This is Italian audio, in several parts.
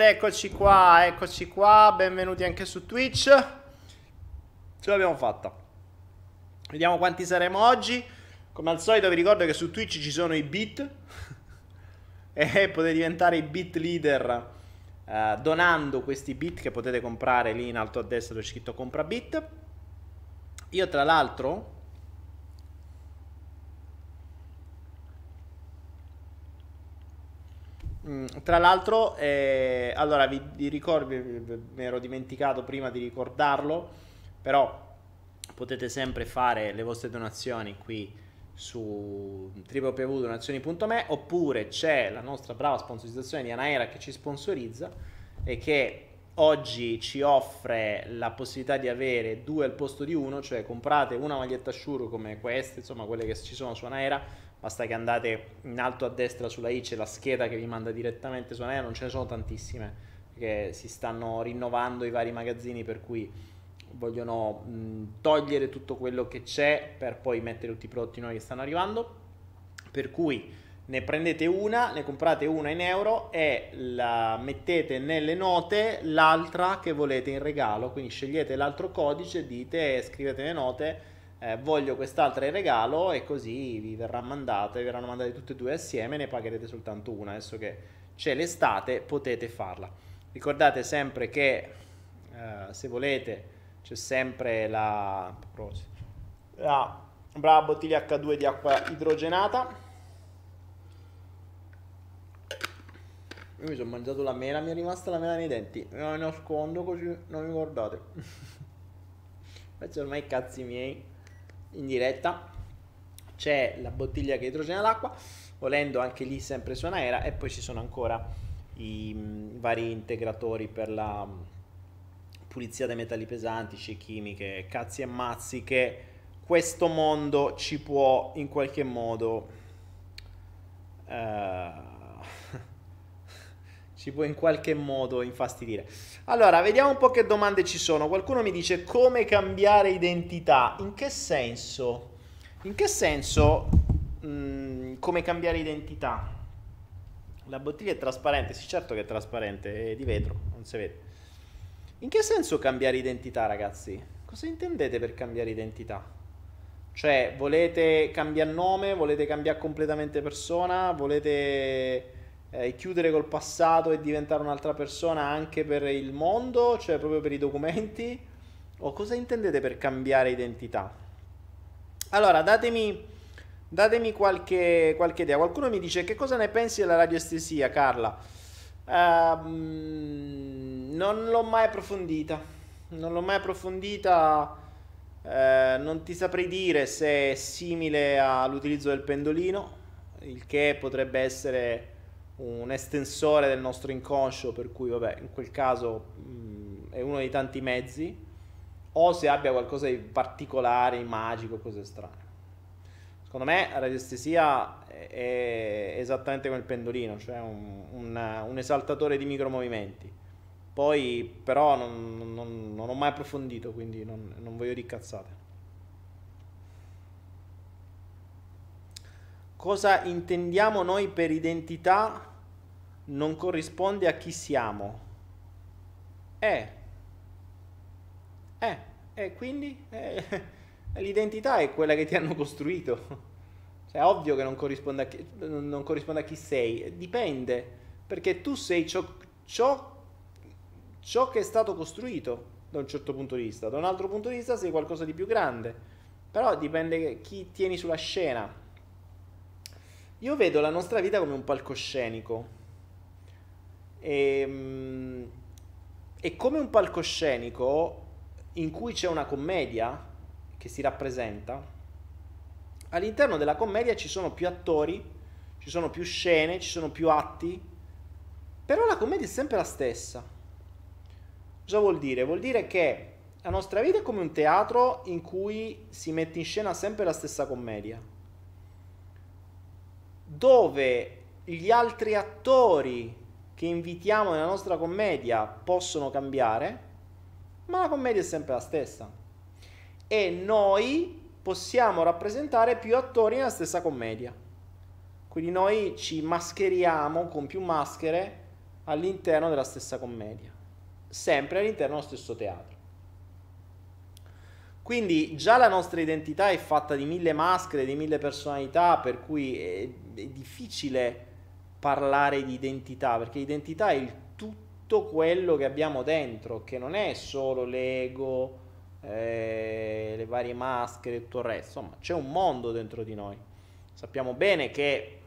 Ed eccoci qua, eccoci qua, benvenuti anche su Twitch. Ce l'abbiamo fatta. Vediamo quanti saremo oggi. Come al solito vi ricordo che su Twitch ci sono i bit e potete diventare i bit leader eh, donando questi bit che potete comprare lì in alto a destra dove c'è scritto compra bit. Io tra l'altro Tra l'altro, eh, allora vi, vi ricordo, mi ero dimenticato prima di ricordarlo, però potete sempre fare le vostre donazioni qui su www.donazioni.me oppure c'è la nostra brava sponsorizzazione di Anaera che ci sponsorizza e che oggi ci offre la possibilità di avere due al posto di uno, cioè comprate una maglietta Shuru come queste, insomma quelle che ci sono su Anaera, basta che andate in alto a destra sulla I c'è la scheda che vi manda direttamente su Anaera, non ce ne sono tantissime perché si stanno rinnovando i vari magazzini per cui vogliono mh, togliere tutto quello che c'è per poi mettere tutti i prodotti nuovi che stanno arrivando. Per cui ne prendete una, ne comprate una in euro e la mettete nelle note l'altra che volete in regalo. Quindi scegliete l'altro codice, dite, scrivete le note, eh, voglio quest'altra in regalo e così vi verrà mandata, vi verranno mandate tutte e due assieme, ne pagherete soltanto una. Adesso che c'è l'estate potete farla. Ricordate sempre che eh, se volete c'è sempre la, la brava bottiglia H2 di acqua idrogenata. Io mi sono mangiato la mela, mi è rimasta la mela nei denti. Me la nascondo così non mi guardate. Faccio ormai i cazzi miei in diretta. C'è la bottiglia che idrogena l'acqua, volendo anche lì sempre su Anaera e poi ci sono ancora i mh, vari integratori per la mh, pulizia dei metalli pesanti, scie chimiche, cazzi e mazzi che questo mondo ci può in qualche modo uh, ci può in qualche modo infastidire. Allora, vediamo un po' che domande ci sono. Qualcuno mi dice come cambiare identità. In che senso? In che senso mh, mm, come cambiare identità? La bottiglia è trasparente, sì certo che è trasparente, è di vetro, non si vede. In che senso cambiare identità, ragazzi? Cosa intendete per cambiare identità? Cioè, volete cambiare nome, volete cambiare completamente persona, volete eh, chiudere col passato e diventare un'altra persona anche per il mondo, cioè proprio per i documenti? O cosa intendete per cambiare identità? Allora, datemi, datemi qualche, qualche idea. Qualcuno mi dice che cosa ne pensi della radioestesia, Carla? Uh, non l'ho mai approfondita. Non l'ho mai approfondita. Uh, non ti saprei dire se è simile all'utilizzo del pendolino, il che potrebbe essere un estensore del nostro inconscio, per cui vabbè, in quel caso mh, è uno dei tanti mezzi, o se abbia qualcosa di particolare, magico, cose strane. Secondo me la radiestesia è esattamente come il pendolino, cioè un, un, un esaltatore di micromovimenti. Poi però non, non, non, ho mai approfondito, quindi non, non voglio dire cazzate. Cosa intendiamo noi per identità non corrisponde a chi siamo. Eh. Eh. E quindi eh, l'identità è quella che ti hanno costruito. Cioè, è ovvio che non corrisponde a chi, non corrisponde a chi sei. Dipende. Perché tu sei ciò, ciò, ciò che è stato costruito da un certo punto di vista. Da un altro punto di vista sei qualcosa di più grande. Però dipende chi tieni sulla scena. Io vedo la nostra vita come un palcoscenico e, ehm, è come un palcoscenico in cui c'è una commedia che si rappresenta. All'interno della commedia ci sono più attori, ci sono più scene, ci sono più atti, però la commedia è sempre la stessa. Cosa vuol dire? Vuol dire che la nostra vita è come un teatro in cui si mette in scena sempre la stessa commedia, dove gli altri attori che invitiamo nella nostra commedia possono cambiare, ma la commedia è sempre la stessa. E noi possiamo rappresentare più attori nella stessa commedia. Quindi noi ci mascheriamo con più maschere all'interno della stessa commedia, sempre all'interno dello stesso teatro. Quindi già la nostra identità è fatta di mille maschere, di mille personalità, per cui è, è difficile parlare di identità, perché identità è il tutto quello che abbiamo dentro, che non è solo l'ego, eh, le varie maschere e tutto il resto, insomma c'è un mondo dentro di noi. Sappiamo bene che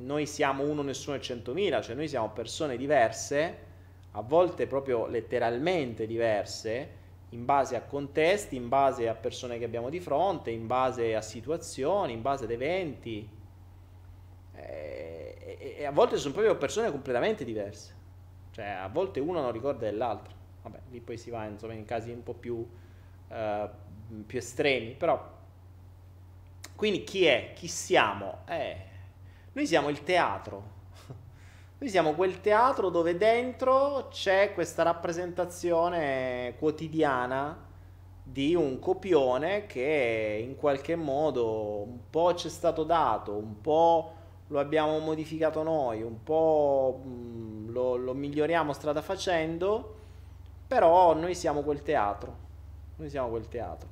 noi siamo uno, nessuno e centomila, cioè noi siamo persone diverse, a volte proprio letteralmente diverse, in base a contesti, in base a persone che abbiamo di fronte, in base a situazioni, in base ad eventi. Eh, e, e, a volte sono proprio persone completamente diverse. Cioè, a volte uno non ricorda dell'altro. Vabbè, lì poi si va insomma, in casi un po' più, uh, più estremi, però. Quindi chi è? Chi siamo? Eh, noi siamo il teatro. Noi siamo quel teatro dove dentro c'è questa rappresentazione quotidiana di un copione che in qualche modo un po' ci è stato dato, un po' lo abbiamo modificato noi, un po' mh, lo, lo, miglioriamo strada facendo, però noi siamo quel teatro, noi siamo quel teatro.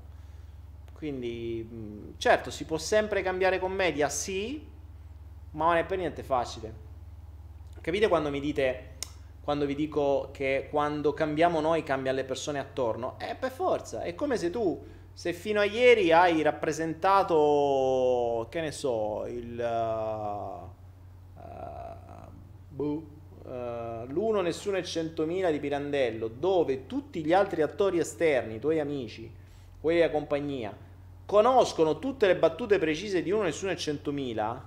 Quindi, mh, certo, si può sempre cambiare commedia, sì, ma non è per niente facile. Capite quando mi dite quando vi dico che quando cambiamo noi cambiano le persone attorno? Eh, per forza, è come se tu, se fino a ieri hai rappresentato, che ne so, il... Uh, uh, l'uno, nessuno e centomila di Pirandello, dove tutti gli altri attori esterni, i tuoi amici, quelli della compagnia, conoscono tutte le battute precise di uno, nessuno e centomila,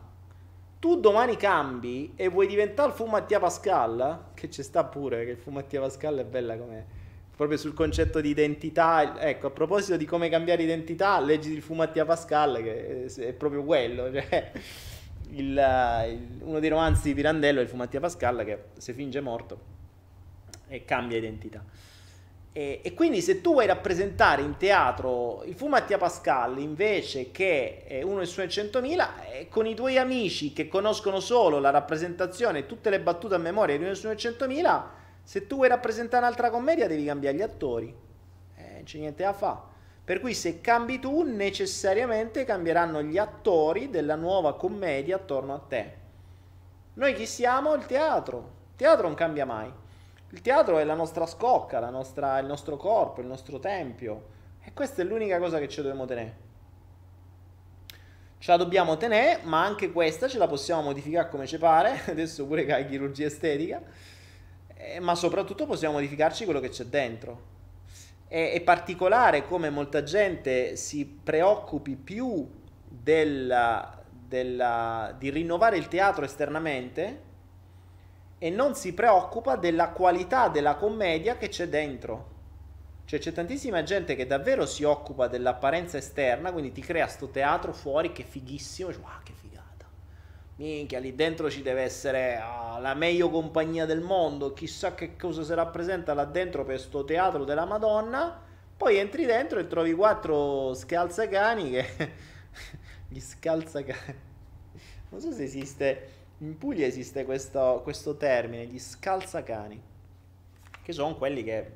tu domani cambi e vuoi diventare il Fu Mattia Pascal, che ci sta pure, che il Fu Mattia Pascal è bella come proprio sul concetto di identità. Ecco, a proposito di come cambiare identità, leggi il Fu Mattia Pascal, che è proprio quello. Cioè, il, il, uno dei romanzi di Pirandello è il Fu Mattia Pascal che si finge morto e cambia identità. E, e, quindi se tu vuoi rappresentare in teatro il fu Mattia Pascal invece che uno su 100.000, eh, con i tuoi amici che conoscono solo la rappresentazione e tutte le battute a memoria di uno su 100.000, se tu vuoi rappresentare un'altra commedia devi cambiare gli attori. Eh, non c'è niente da fare. Per cui se cambi tu, necessariamente cambieranno gli attori della nuova commedia attorno a te. Noi chi siamo? Il teatro. Il teatro non cambia mai. Il teatro è la nostra scocca, la nostra, il nostro corpo, il nostro tempio. E questa è l'unica cosa che ci dobbiamo tenere. Ce la dobbiamo tenere, ma anche questa ce la possiamo modificare come ci pare. Adesso pure che hai chirurgia estetica. Ma soprattutto possiamo modificarci quello che c'è dentro. È, è particolare come molta gente si preoccupi più della, della, di rinnovare il teatro esternamente e non si preoccupa della qualità della commedia che c'è dentro. Cioè c'è tantissima gente che davvero si occupa dell'apparenza esterna, quindi ti crea sto teatro fuori che fighissimo, wow, che. Minchia, lì dentro ci deve essere oh, la meglio compagnia del mondo, chissà che cosa si rappresenta là dentro per sto teatro della Madonna. Poi entri dentro e trovi quattro scalzacani che... Gli scalzacani. Non so se esiste in Puglia esiste questo, questo termine, gli scalzacani, che sono quelli che,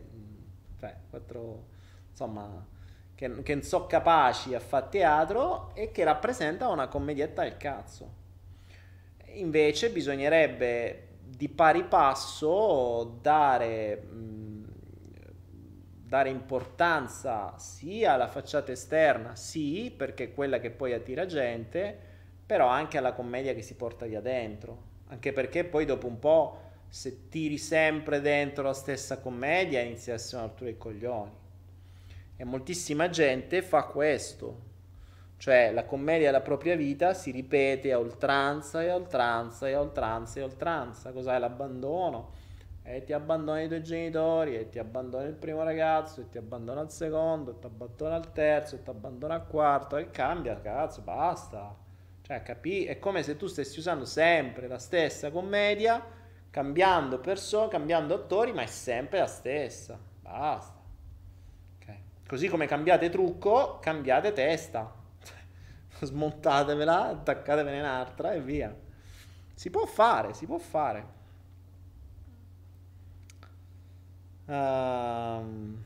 cioè, quattro, insomma, che, che non sono capaci a fare teatro e che rappresentano una commedietta del cazzo. Invece bisognerebbe di pari passo dare, dare importanza sia alla facciata esterna, sì, perché è quella che poi attira gente, però anche alla commedia che si porta via dentro. Anche perché poi dopo un po', se tiri sempre dentro la stessa commedia, inizi a essere una rottura di coglioni. E moltissima gente fa questo. Cioè la commedia della propria vita si ripete a oltranza e a oltranza e a oltranza e a oltranza. Cos'è l'abbandono? E ti abbandoni i tuoi genitori, e ti abbandoni il primo ragazzo, e ti abbandona il secondo, e ti abbandona il terzo, e ti abbandona il quarto, e cambia, cazzo, basta. Cioè, capì? È come se tu stessi usando sempre la stessa commedia, cambiando persone, cambiando attori, ma è sempre la stessa. Basta. Okay. Così come cambiate trucco, cambiate testa. Smontatevela, attaccatevene un'altra e via. Si può fare, si può fare. Um...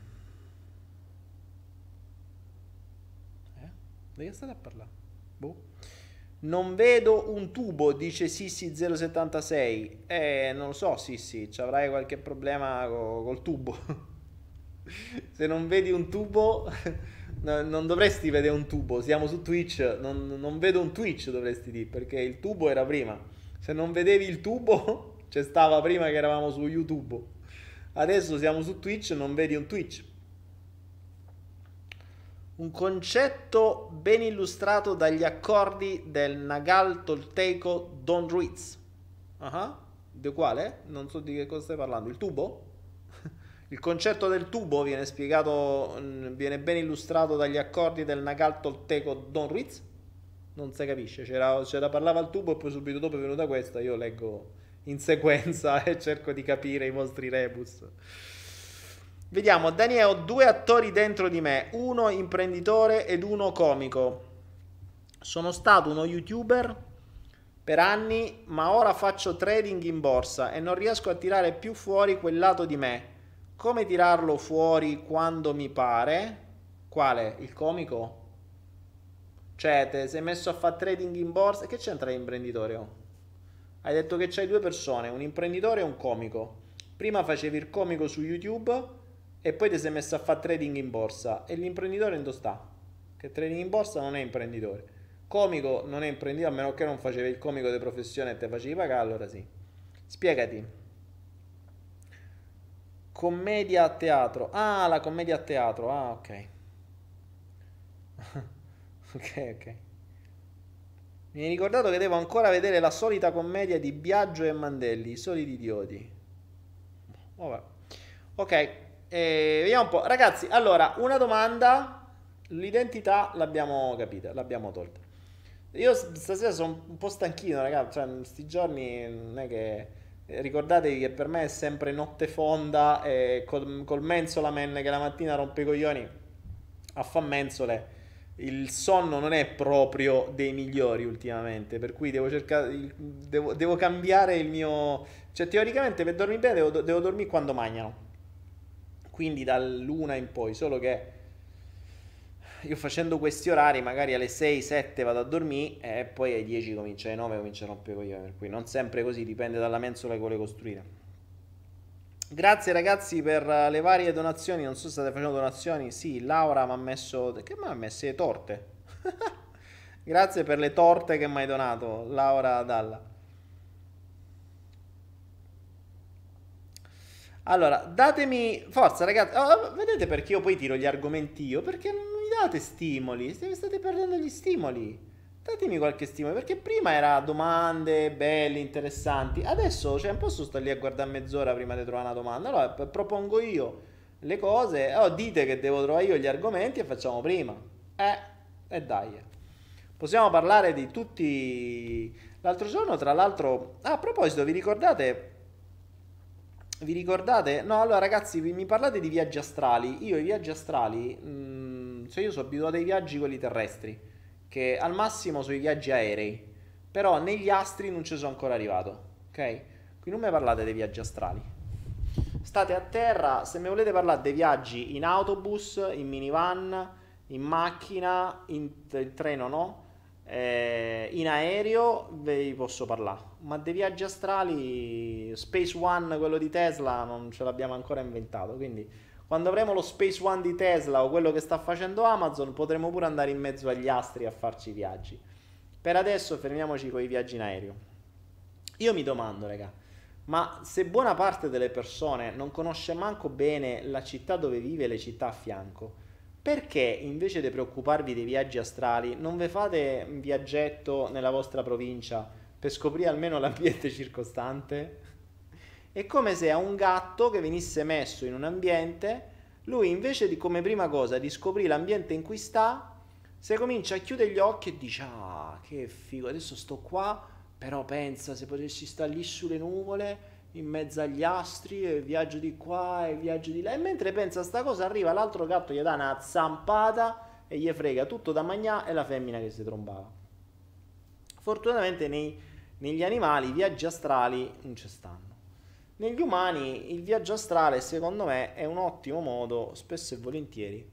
Eh? Di che state a parlare? Boh. Non vedo un tubo, dice Sissi076. Eh, non lo so, Sissi, ci avrai qualche problema co- col tubo. Se non vedi un tubo, non dovresti vedere un tubo. Siamo su Twitch, non, non, vedo un Twitch, dovresti dire, perché il tubo era prima. Se non vedevi il tubo, c'è stava prima che eravamo su YouTube. Adesso siamo su Twitch, non vedi un Twitch un concetto ben illustrato dagli accordi del Nagal Tolteico Don Ruiz. Uh-huh. Di quale? Non so di che cosa stai parlando. Il tubo? Il concetto del tubo viene spiegato, mm, viene ben illustrato dagli accordi del Nagal Tolteco Don Ruiz? Non si capisce, c'era, c'era parlava il tubo e poi subito dopo è venuta questa, io leggo in sequenza e cerco di capire i vostri rebus. Vediamo, Daniele, ho due attori dentro di me, uno imprenditore ed uno comico. Sono stato uno youtuber per anni, ma ora faccio trading in borsa e non riesco a tirare più fuori quel lato di me. Come tirarlo fuori quando mi pare? Quale? Il comico? Cioè, te sei messo a fare trading in borsa? Che c'entra l'imprenditore? Oh? Hai detto che c'hai due persone, un imprenditore e un comico. Prima facevi il comico su YouTube e poi ti sei messo a fare trading in borsa. E l'imprenditore dove sta? Che trading in borsa non è imprenditore. Comico non è imprenditore a meno che non facevi il comico di professione e te facevi pagare, allora sì. Spiegati. Commedia a teatro. Ah, la commedia a teatro. Ah, ok. ok, ok. Mi hai ricordato che devo ancora vedere la solita commedia di Biagio e Mandelli, i soliti idioti. Vabbè. Ok, eh, vediamo un po'. Ragazzi, allora, una domanda. L'identità l'abbiamo capita, l'abbiamo tolta. Io stasera sono un po' stanchino, ragazzi. Cioè, questi giorni non è che. Ricordatevi che per me è sempre notte fonda e col, col menzolaman che la mattina rompe i coglioni a fa menzole. Il sonno non è proprio dei migliori ultimamente, per cui devo cercare. Devo, devo cambiare il mio. Cioè, teoricamente per dormire bene devo, devo dormire quando mangiano. Quindi dall'una in poi, solo che io facendo questi orari magari alle 6-7 vado a dormire e poi alle 10 comincia, alle 9 comincia a rompere coglioni, per cui non sempre così, dipende dalla mensola che vuole costruire. Grazie ragazzi per le varie donazioni, non so se state facendo donazioni, sì, Laura mi ha messo, che mi ha messo le torte? Grazie per le torte che mi hai donato, Laura Dalla. Allora, datemi forza, ragazzi. Oh, vedete perché io poi tiro gli argomenti io? Perché non mi date stimoli. State perdendo gli stimoli. Datemi qualche stimolo. Perché prima era domande belle, interessanti. Adesso, cioè, non posso stare lì a guardare mezz'ora prima di trovare una domanda. Allora, propongo io le cose. Oh, dite che devo trovare io gli argomenti e facciamo prima. Eh, e dai. Possiamo parlare di tutti. L'altro giorno, tra l'altro. Ah, a proposito, vi ricordate? Vi ricordate? No, allora ragazzi, mi parlate di viaggi astrali. Io i viaggi astrali, mh, mm, cioè io sono abituato ai viaggi quelli terrestri, che al massimo sono i viaggi aerei, però negli astri non ci sono ancora arrivato, ok? Quindi non mi parlate dei viaggi astrali. State a terra, se mi volete parlare dei viaggi in autobus, in minivan, in macchina, in, in treno no, eh, in aereo vi posso parlare, ma dei viaggi astrali, Space One, quello di Tesla, non ce l'abbiamo ancora inventato. Quindi, quando avremo lo Space One di Tesla o quello che sta facendo Amazon, potremo pure andare in mezzo agli astri a farci i viaggi. Per adesso fermiamoci con i viaggi in aereo. Io mi domando, raga, ma se buona parte delle persone non conosce manco bene la città dove vive e le città a fianco, perché invece di preoccuparvi dei viaggi astrali non vi fate un viaggetto nella vostra provincia per scoprire almeno l'ambiente circostante? È come se a un gatto che venisse messo in un ambiente, lui invece di come prima cosa di scoprire l'ambiente in cui sta, se comincia a chiudere gli occhi e dice ah che figo, adesso sto qua, però pensa se potessi stare lì sulle nuvole in mezzo agli astri e viaggio di qua e viaggio di là. E mentre pensa a sta cosa, arriva l'altro gatto, gli dà una zampata e gli frega tutto da magnà e la femmina che si trombava. Fortunatamente nei, negli animali i viaggi astrali non ci stanno. Negli umani il viaggio astrale, secondo me, è un ottimo modo, spesso e volentieri,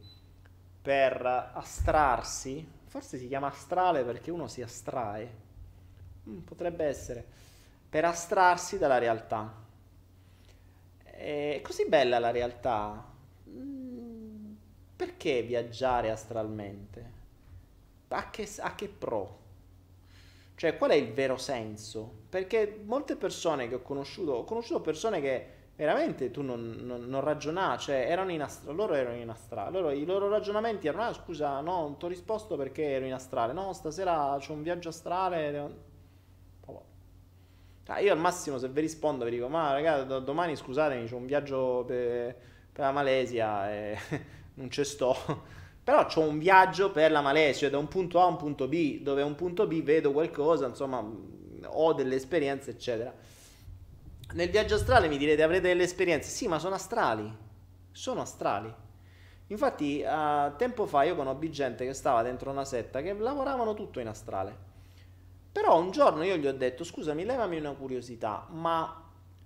per astrarsi. Forse si chiama astrale perché uno si astrae. Mm, potrebbe essere per astrarsi dalla realtà. È così bella la realtà. Mm, perché viaggiare astralmente? A che, a che pro? Cioè, qual è il vero senso? Perché molte persone che ho conosciuto, ho conosciuto persone che veramente tu non, non, non ragionavi, cioè erano in astrale, loro erano in astrale, loro, i loro ragionamenti erano, ah scusa, no, non ti ho risposto perché ero in astrale, no, stasera c'è un viaggio astrale, Ah, io al massimo se vi rispondo vi dico, ma ragazzi, domani scusatemi, c'è un viaggio per, per la Malesia e non ci sto. Però c'ho un viaggio per la Malesia, cioè da un punto A a un punto B, dove a un punto B vedo qualcosa, insomma, ho delle esperienze, eccetera. Nel viaggio astrale mi direte avrete delle esperienze? Sì, ma sono astrali. Sono astrali. Infatti, uh, tempo fa io conobbi gente che stava dentro una setta che lavoravano tutto in astrale. Però un giorno io gli ho detto, scusami, levami una curiosità, ma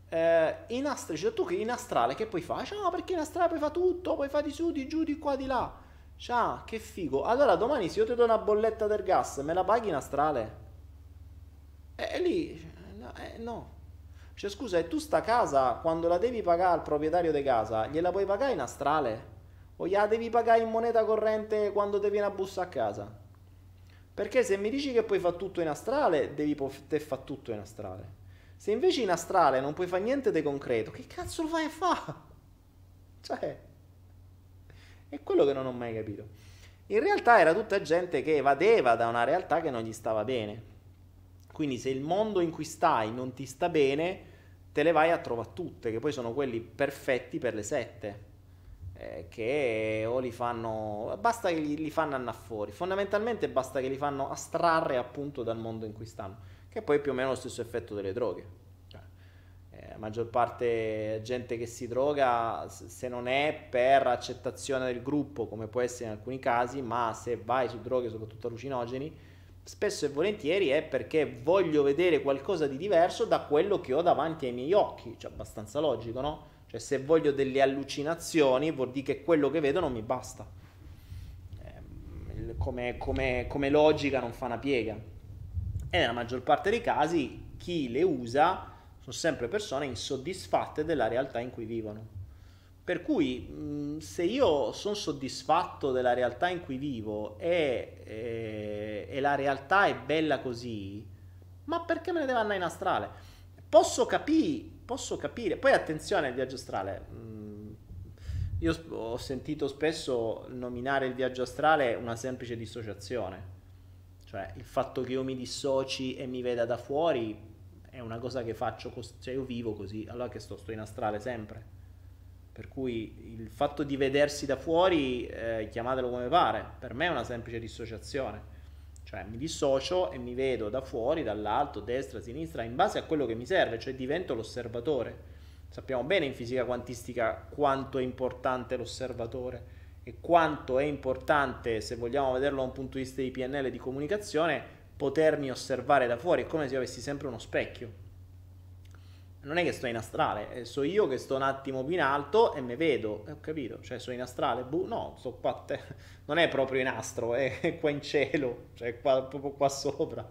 eh, in astrale, cioè tu che in astrale che puoi fare? Cioè, perché in astrale puoi fare tutto, puoi fare di su, di giù, di qua, di là. Ciao, che figo. Allora domani se io ti do una bolletta del gas, me la paghi in astrale? E, e lì, no, eh, no. Cioè, scusa, e tu sta casa, quando la devi pagare al proprietario di casa, gliela puoi pagare in astrale? O gliela devi pagare in moneta corrente quando ti viene a bussa a casa? Perché se mi dici che puoi fare tutto in astrale, devi poter fare tutto in astrale. Se invece in astrale non puoi fare niente di concreto, che cazzo lo fai a fare? Cioè, è quello che non ho mai capito. In realtà era tutta gente che evadeva da una realtà che non gli stava bene. Quindi se il mondo in cui stai non ti sta bene, te le vai a trovare tutte, che poi sono quelli perfetti per le sette. Eh, che o li fanno. Basta che li, li fanno andare fuori. Fondamentalmente basta che li fanno astrarre appunto dal mondo in cui stanno. Che poi è più o meno lo stesso effetto delle droghe. Cioè, eh, maggior parte gente che si droga, se non è per accettazione del gruppo, come può essere in alcuni casi, ma se vai su droghe, soprattutto allucinogeni spesso e volentieri è perché voglio vedere qualcosa di diverso da quello che ho davanti ai miei occhi, cioè abbastanza logico, no? Cioè se voglio delle allucinazioni vuol dire che quello che vedo non mi basta. Eh, come, come, come logica non fa una piega. E nella maggior parte dei casi chi le usa sono sempre persone insoddisfatte della realtà in cui vivono. Per cui se io sono soddisfatto della realtà in cui vivo e, e, e, la realtà è bella così, ma perché me ne devo andare in astrale? Posso capire, posso capire. Poi attenzione al viaggio astrale. Io ho sentito spesso nominare il viaggio astrale una semplice dissociazione. Cioè il fatto che io mi dissoci e mi veda da fuori è una cosa che faccio, cioè io vivo così, allora che sto, sto in astrale sempre per cui il fatto di vedersi da fuori, eh, chiamatelo come pare, per me è una semplice dissociazione. Cioè mi dissocio e mi vedo da fuori, dall'alto, destra, sinistra, in base a quello che mi serve, cioè divento l'osservatore. Sappiamo bene in fisica quantistica quanto è importante l'osservatore e quanto è importante, se vogliamo vederlo da un punto di vista di PNL di comunicazione, potermi osservare da fuori, è come se io avessi sempre uno specchio non è che sto in astrale, eh, so io che sto un attimo più in alto e mi vedo, eh, ho capito, cioè sono in astrale, buh, no, sto qua te- non è proprio in astro, è qua in cielo, cioè qua, proprio qua sopra.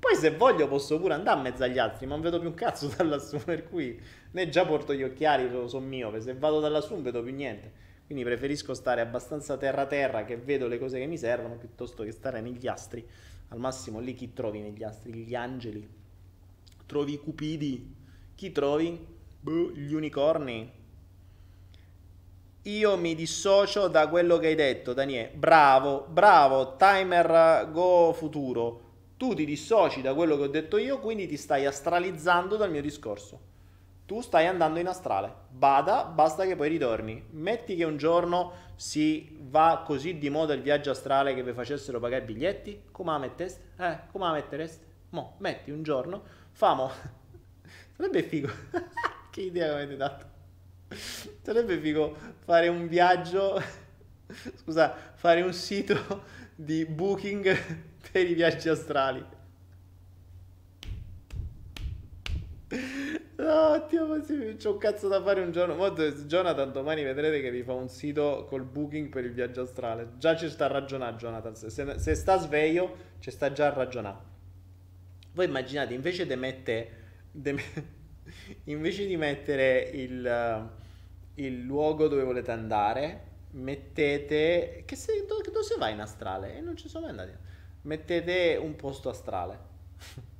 Poi se voglio posso pure andare a mezzo agli altri, ma non vedo più un cazzo da lassù, per cui né già porto gli occhiali, sono, sono miope, se vado da lassù non vedo più niente. Quindi preferisco stare abbastanza terra terra che vedo le cose che mi servono piuttosto che stare negli astri. Al massimo lì chi trovi negli astri? Gli angeli. Trovi i cupidi chi trovi? Buh, gli unicorni. Io mi dissocio da quello che hai detto, Daniele. Bravo, bravo, timer go futuro. Tu ti dissoci da quello che ho detto io, quindi ti stai astralizzando dal mio discorso. Tu stai andando in astrale. Bada, basta che poi ritorni. Metti che un giorno si va così di moda il viaggio astrale che vi facessero pagare i biglietti. Come la metteste? Eh, come la mettereste? Mo, metti un giorno, famo Sarebbe figo. che idea avete dato? Sarebbe figo fare un viaggio. Scusa, fare un sito di booking per i viaggi astrali. No, Dio, c'ho un cazzo da fare un giorno. Molto, Jonathan, domani vedrete che vi fa un sito col booking per il viaggio astrale. Già ci sta a ragionare, Jonathan. Se, se sta sveglio, ci sta già a ragionare. Voi immaginate, invece di mettere de- invece di mettere il, il, luogo dove volete andare, mettete... Che se, dove, dove si va in astrale? E non ci sono mai andati. Mettete un posto astrale.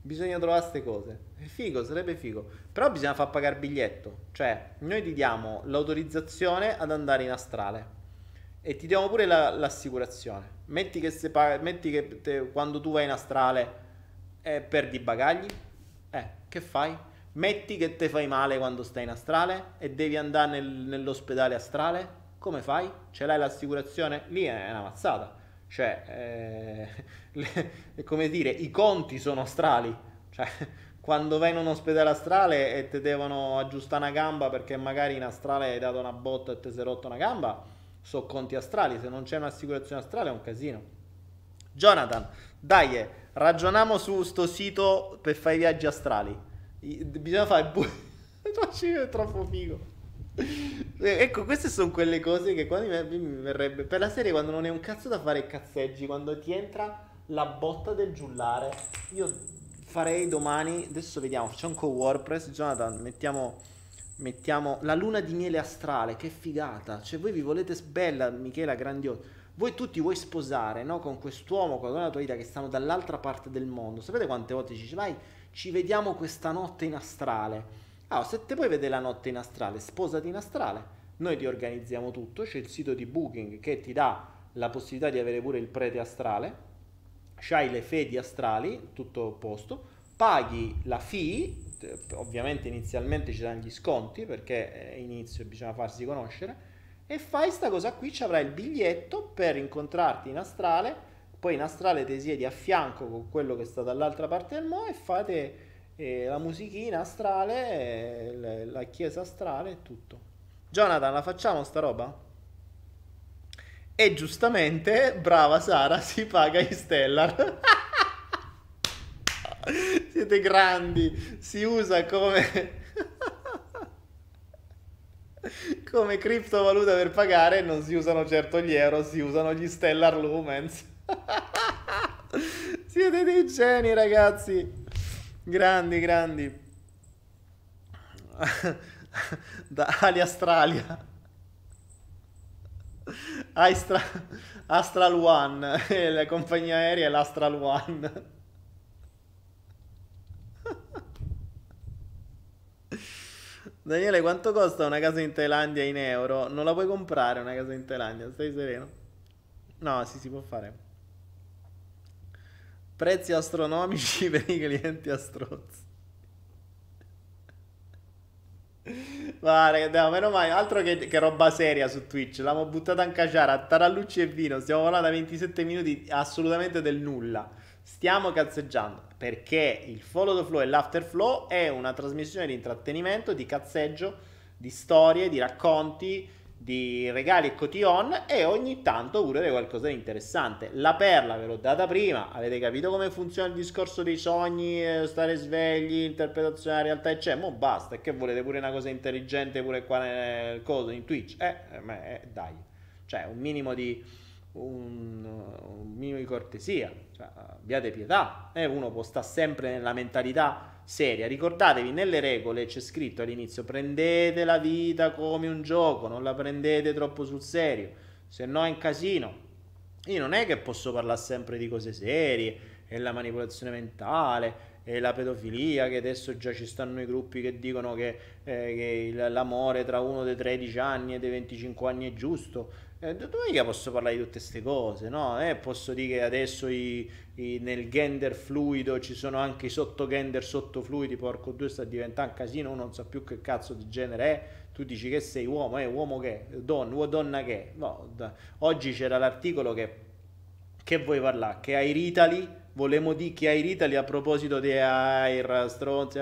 bisogna trovare queste cose. È figo, sarebbe figo. Però bisogna far pagare biglietto. Cioè, noi ti diamo l'autorizzazione ad andare in astrale. E ti diamo pure la, l'assicurazione. Metti che, se metti che te, quando tu vai in astrale eh, perdi i bagagli eh, che fai? Metti che te fai male quando stai in astrale e devi andare nel, nell'ospedale astrale? Come fai? Ce l'hai l'assicurazione? Lì è una mazzata. Cioè, eh, le, come dire, i conti sono astrali. Cioè, quando vai in un ospedale astrale e ti devono aggiustare una gamba perché magari in astrale hai dato una botta e ti sei rotto una gamba, sono conti astrali. Se non c'è un'assicurazione astrale è un casino. Jonathan, dai, ragioniamo su sto sito per fare i viaggi astrali. Bisogna fare bu- è troppo figo. Ecco, queste sono quelle cose che quando mi, mi verrebbe per la serie quando non è un cazzo da fare cazzeggi, quando ti entra la botta del giullare, io farei domani, adesso vediamo, facciamo con WordPress, Jonathan, mettiamo, mettiamo la luna di miele astrale, che figata, cioè voi vi volete, bella Michela, grandiosa, voi tutti vuoi sposare, no? Con quest'uomo, con la tua vita che stanno dall'altra parte del mondo, sapete quante volte ci dici, vai, ci vediamo questa notte in astrale, allora, se te puoi vedere la notte in astrale, sposati in astrale, noi ti organizziamo tutto, c'è il sito di Booking che ti dà la possibilità di avere pure il prete astrale, c'hai le fedi astrali, tutto a posto, paghi la fee, ovviamente inizialmente ci danno gli sconti perché inizio bisogna farsi conoscere, e fai sta cosa qui, ci avrai il biglietto per incontrarti in astrale, poi in astrale ti siedi a fianco con quello che sta dall'altra parte del mondo e fate eh, la musichina astrale, eh, la chiesa astrale e tutto. Jonathan, la facciamo sta roba? E giustamente, brava Sara, si paga in Stellar. Siete grandi, si usa come... come criptovaluta per pagare, non si usano certo gli euro, si usano gli Stellar Lumens. Siete dei geni, ragazzi. Grandi, grandi. da Ali Australia. Astra, Astral One, la compagnia aerea è l'Astral One. Daniele, quanto costa una casa in Thailandia in euro? Non la puoi comprare una casa in Thailandia, stai sereno. No, sì, si può fare. Prezzi astronomici per i clienti a strozzi. Guarda, meno male, altro che, che, roba seria su Twitch. L'abbiamo buttata in caciara tarallucci e vino. Stiamo parlando da 27 minuti assolutamente del nulla. Stiamo cazzeggiando perché il follow the flow e l'after flow è una trasmissione di intrattenimento, di cazzeggio, di storie, di racconti di regali e cotillon e ogni tanto pure qualcosa di interessante. La perla ve l'ho data prima, avete capito come funziona il discorso dei sogni, eh, stare svegli, interpretazione della realtà e c'è, mo basta, e che volete pure una cosa intelligente pure qua nel coso, in Twitch? Eh, eh, eh dai, cioè un minimo di un, un minimo di cortesia, cioè, abbiate pietà, eh, uno può stare sempre nella mentalità seria. Ricordatevi, nelle regole c'è scritto all'inizio, prendete la vita come un gioco, non la prendete troppo sul serio, se no è un casino. Io non è che posso parlare sempre di cose serie, e la manipolazione mentale, e la pedofilia, che adesso già ci stanno i gruppi che dicono che, eh, che l'amore tra uno dei 13 anni e dei 25 anni è giusto. Eh, dove che posso parlare di tutte queste cose, no? Eh, posso dire che adesso i, i, nel gender fluido ci sono anche i sottogender sottofluidi, porco due sta diventando un casino, uno non sa più che cazzo di genere è, tu dici che sei uomo, eh, uomo che, donna, donna che, no, da, oggi c'era l'articolo che, che vuoi parlare, che Air Italy, volemo dire che Air Italy a proposito di Air Stronzi,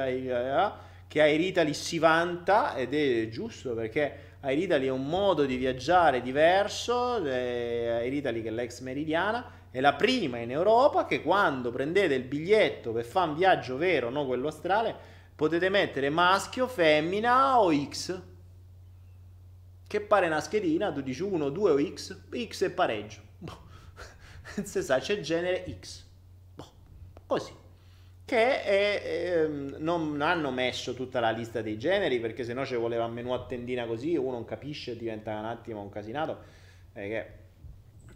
che Air Italy si vanta ed è giusto perché Air Italy è un modo di viaggiare diverso, eh, Air Italy che è l'ex meridiana, è la prima in Europa che quando prendete il biglietto per fare un viaggio vero, non quello astrale, potete mettere maschio, femmina o X. Che pare una schedina, tu dici 1, 2 o X, X è pareggio. Boh. Si sa, c'è genere X. Boh. Così che è, eh, non hanno messo tutta la lista dei generi perché se no ci voleva un menù a tendina così uno non capisce e diventa un attimo un casinato eh,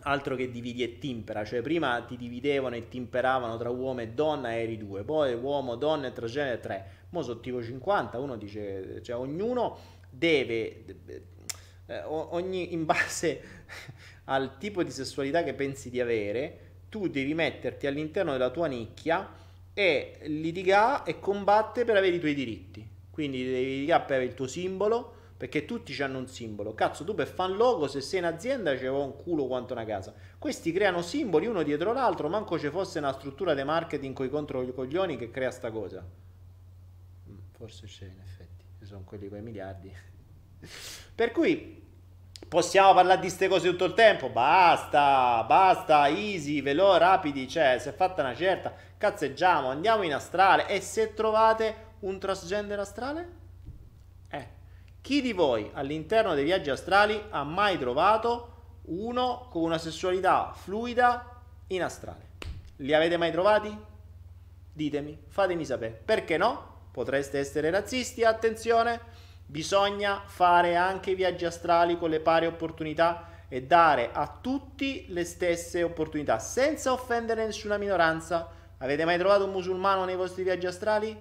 altro che dividi e timpera. Cioè prima ti dividevano e timperavano tra uomo e donna eri due poi uomo, donna e transgenere tre. Mo sono tipo 50 uno dice cioè ognuno deve eh, ogni, in base al tipo di sessualità che pensi di avere tu devi metterti all'interno della tua nicchia e litiga e combatte per avere i tuoi diritti. Quindi devi litigare per avere il tuo simbolo, perché tutti hanno un simbolo. Cazzo, tu per fan logo, se sei in azienda, c'è un culo quanto una casa. Questi creano simboli uno dietro l'altro, manco ci fosse una struttura di marketing con i contro i coglioni che crea sta cosa. Mm, forse c'è in effetti, ci sono quelli con i miliardi. per cui Possiamo parlare di queste cose tutto il tempo? Basta, basta, easy, veloce, rapidi, cioè, si è fatta una certa, cazzeggiamo, andiamo in astrale e se trovate un transgender astrale? Eh, chi di voi all'interno dei viaggi astrali ha mai trovato uno con una sessualità fluida in astrale? Li avete mai trovati? Ditemi, fatemi sapere. Perché no? Potreste essere razzisti, attenzione, bisogna fare anche i viaggi astrali con le pari opportunità e dare a tutti le stesse opportunità, senza offendere nessuna minoranza. Avete mai trovato un musulmano nei vostri viaggi astrali?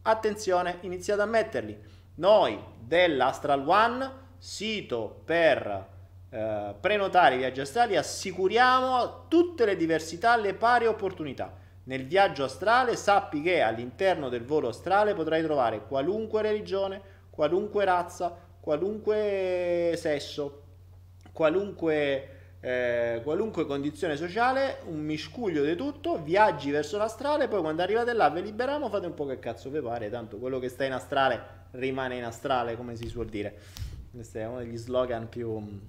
Attenzione, iniziate a metterli. Noi dell'Astral One, sito per eh, prenotare i viaggi astrali, assicuriamo tutte le diversità, le pari opportunità. Nel viaggio astrale sappi che all'interno del volo astrale potrai trovare qualunque religione, qualunque razza, qualunque sesso, qualunque, eh, qualunque condizione sociale, un miscuglio di tutto, viaggi verso l'astrale, poi quando arrivate là vi liberiamo, fate un po' che cazzo vi pare, tanto quello che sta in astrale rimane in astrale, come si suol dire. Questo è uno degli slogan più...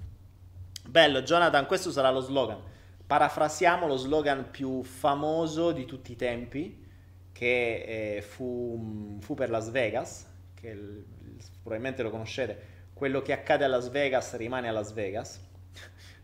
Bello, Jonathan, questo sarà lo slogan. Parafrasiamo lo slogan più famoso di tutti i tempi, che eh, fu, fu, per Las Vegas, che il, probabilmente lo conoscete, quello che accade a Las Vegas rimane a Las Vegas,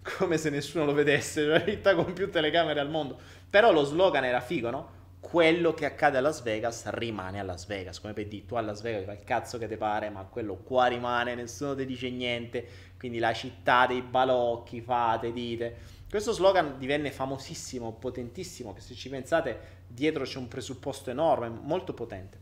come se nessuno lo vedesse, cioè ritta con più telecamere al mondo. Però lo slogan era figo, no? Quello che accade a Las Vegas rimane a Las Vegas, come per dire, tu a Las Vegas fai il cazzo che ti pare, ma quello qua rimane, nessuno ti dice niente, quindi la città dei balocchi, fate, dite. Questo slogan divenne famosissimo, potentissimo, che se ci pensate dietro c'è un presupposto enorme, molto potente.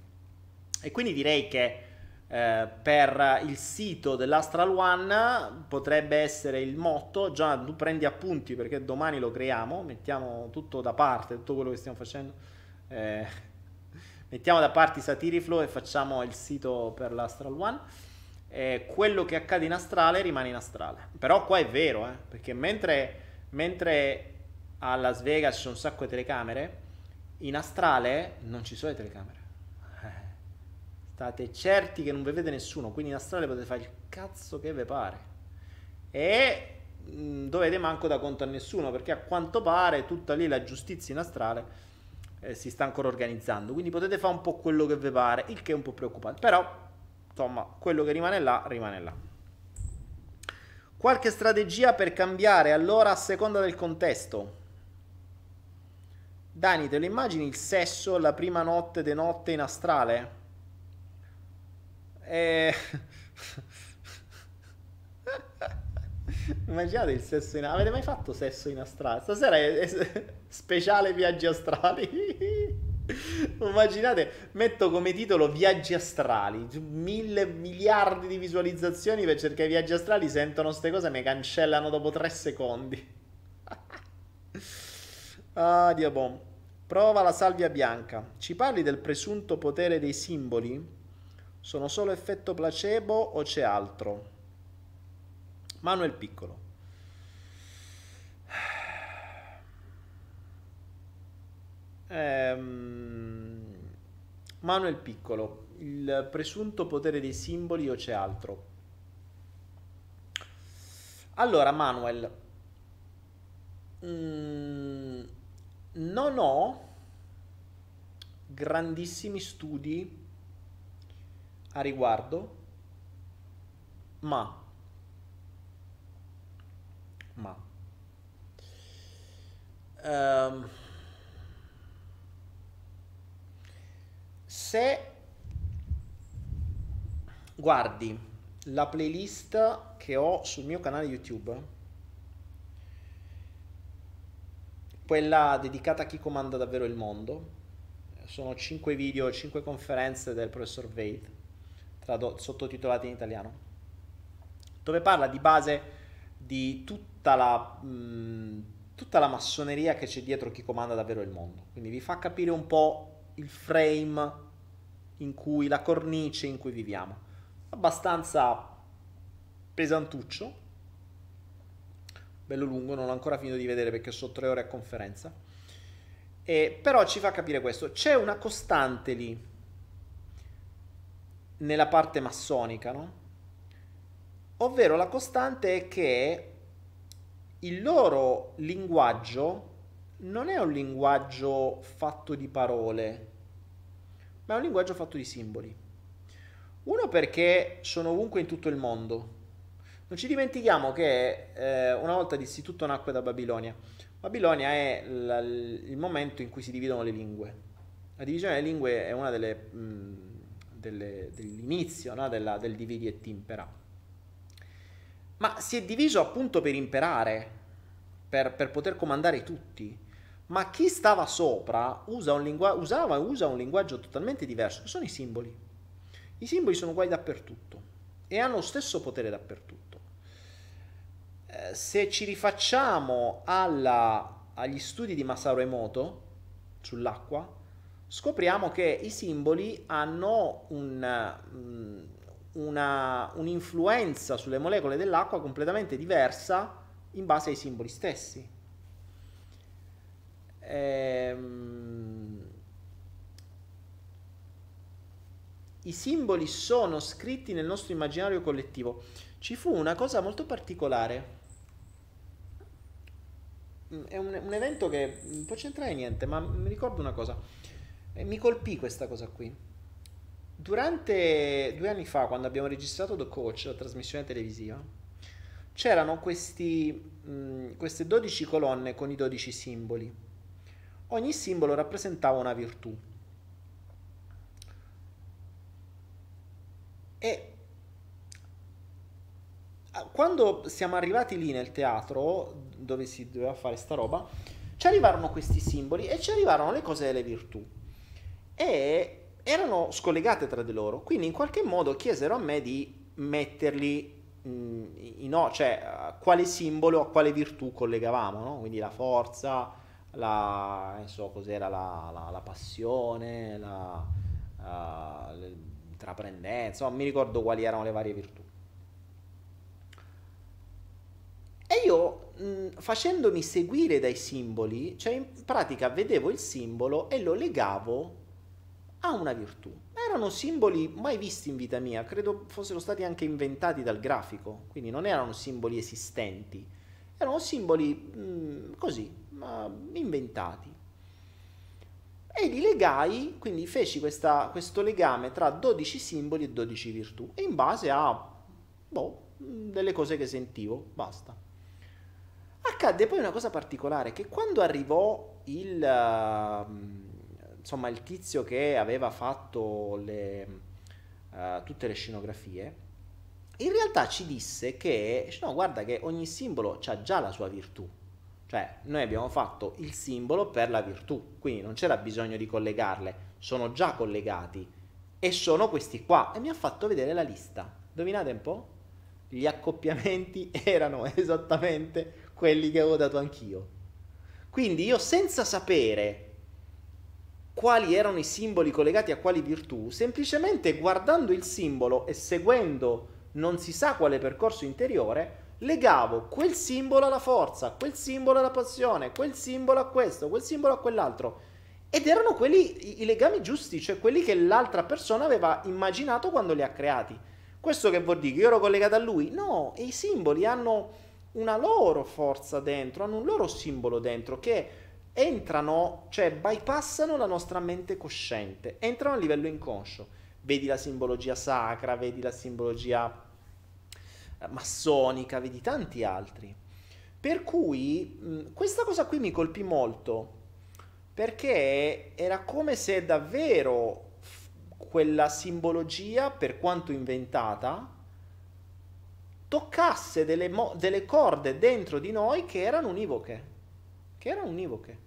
E quindi direi che eh, per il sito dell'Astral One potrebbe essere il motto, già tu prendi appunti perché domani lo creiamo, mettiamo tutto da parte, tutto quello che stiamo facendo, eh, mettiamo da parte i Satiriflow e facciamo il sito per l'Astral One. Eh, quello che accade in astrale rimane in astrale. Però qua è vero, eh, perché mentre, mentre a Las Vegas c'è un sacco di telecamere, in astrale non ci sono le telecamere state certi che non vedete nessuno, quindi in astrale potete fare il cazzo che vi pare. E mh, mm, dovete manco da conto a nessuno, perché a quanto pare tutta lì la giustizia in astrale eh, si sta ancora organizzando. Quindi potete fare un po' quello che vi pare, il che è un po' preoccupante. Però, insomma, quello che rimane là, rimane là. Qualche strategia per cambiare allora a seconda del contesto? Dani, te lo immagini il sesso la prima notte de notte in astrale? E... Immaginate il sesso in Avete mai fatto sesso in astrale? Stasera è, è speciale viaggi astrali. Immaginate, metto come titolo viaggi astrali. Mille miliardi di visualizzazioni perché i viaggi astrali sentono queste cose e mi cancellano dopo tre secondi. ah, Dio bom. Prova la salvia bianca. Ci parli del presunto potere dei simboli? Sono solo effetto placebo o c'è altro? Manuel Piccolo. Ehm, Manuel Piccolo, il presunto potere dei simboli o c'è altro? Allora, Manuel, mm, non ho grandissimi studi a riguardo, ma, ma, um, se guardi la playlist che ho sul mio canale YouTube, quella dedicata a chi comanda davvero il mondo, sono 5 video, 5 conferenze del professor Vade trado- sottotitolati in italiano, dove parla di base di tutta la, mh, tutta la massoneria che c'è dietro chi comanda davvero il mondo. Quindi vi fa capire un po' il frame in cui, la cornice in cui viviamo. Abbastanza pesantuccio, bello lungo, non ho ancora finito di vedere perché sono tre ore a conferenza. E, però ci fa capire questo. C'è una costante lì nella parte massonica, no? Ovvero la costante è che il loro linguaggio non è un linguaggio fatto di parole, ma è un linguaggio fatto di simboli. Uno perché sono ovunque in tutto il mondo. Non ci dimentichiamo che eh, una volta dissi tutto nacque da Babilonia. Babilonia è l- il momento in cui si dividono le lingue La divisione delle lingue è una delle, mh, delle, dell'inizio no? Della, del dividi et impera. Ma si è diviso appunto per imperare, per, per poter comandare tutti. Ma chi stava sopra usa lingua- usava e usa un linguaggio totalmente diverso, che sono i simboli. I simboli sono uguali dappertutto e hanno lo stesso potere dappertutto. Eh, se ci rifacciamo alla, agli studi di Masaru Emoto sull'acqua, scopriamo che i simboli hanno un, mm, una, un'influenza sulle molecole dell'acqua completamente diversa in base ai simboli stessi. Ehm, I simboli sono scritti nel nostro immaginario collettivo. Ci fu una cosa molto particolare. Mm, è un, un evento che non può c'entrare niente, ma mi ricordo una cosa. E mi colpì questa cosa qui. Durante due anni fa, quando abbiamo registrato The Coach, la trasmissione televisiva, c'erano questi, mh, mm, queste 12 colonne con i 12 simboli. Ogni simbolo rappresentava una virtù. E quando siamo arrivati lì nel teatro, dove si doveva fare sta roba, ci arrivarono questi simboli e ci arrivarono le cose delle virtù. E erano scollegate tra di loro, quindi in qualche modo chiesero a me di metterli in o, cioè a quale simbolo, a quale virtù collegavamo, no? quindi la forza, la, so, cos'era la, la, la passione, la, uh, intraprendenza, non mi ricordo quali erano le varie virtù. E io, mh, facendomi seguire dai simboli, cioè in pratica vedevo il simbolo e lo legavo a una virtù. Erano simboli mai visti in vita mia, credo fossero stati anche inventati dal grafico, quindi non erano simboli esistenti, erano simboli mh, così, inventati e li legai, quindi feci questa, questo legame tra 12 simboli e 12 virtù e in base a boh, delle cose che sentivo, basta. Accadde poi una cosa particolare che quando arrivò il, uh, insomma, il tizio che aveva fatto le, uh, tutte le scenografie, in realtà ci disse che no, guarda che ogni simbolo ha già la sua virtù. Cioè, noi abbiamo fatto il simbolo per la virtù, quindi non c'era bisogno di collegarle, sono già collegati e sono questi qua. E mi ha fatto vedere la lista. Indovinate un po'? Gli accoppiamenti erano esattamente quelli che avevo dato anch'io. Quindi io senza sapere quali erano i simboli collegati a quali virtù, semplicemente guardando il simbolo e seguendo non si sa quale percorso interiore, legavo quel simbolo alla forza, quel simbolo alla passione, quel simbolo a questo, quel simbolo a quell'altro. Ed erano quelli i legami giusti, cioè quelli che l'altra persona aveva immaginato quando li ha creati. Questo che vuol dire che io ero collegato a lui? No, i simboli hanno una loro forza dentro, hanno un loro simbolo dentro che entrano, cioè bypassano la nostra mente cosciente, entrano a livello inconscio. Vedi la simbologia sacra, vedi la simbologia massonica, vedi tanti altri. Per cui mh, questa cosa qui mi colpì molto, perché era come se davvero quella simbologia, per quanto inventata, toccasse delle, mo- delle corde dentro di noi che erano univoche. Che erano univoche.